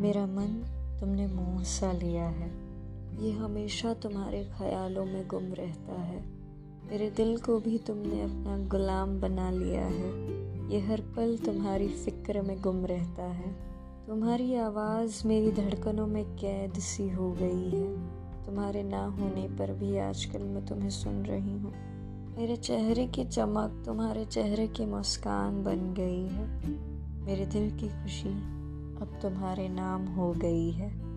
मेरा मन तुमने मोह सा लिया है। ये हमेशा तुम्हारे ख्यालों में गुम रहता है। मेरे दिल को भी तुमने अपना गुलाम बना लिया है। ये हर पल तुम्हारी फ़िक्र में गुम रहता है। तुम्हारी आवाज़ मेरी धड़कनों में कैद सी हो गई है। तुम्हारे ना होने पर भी आजकल मैं तुम्हें सुन रही हूँ। मेरे चेहरे की चमक तुम्हारे चेहरे की मुस्कान बन गई है। मेरे दिल की खुशी अब तुम्हारे नाम हो गई है।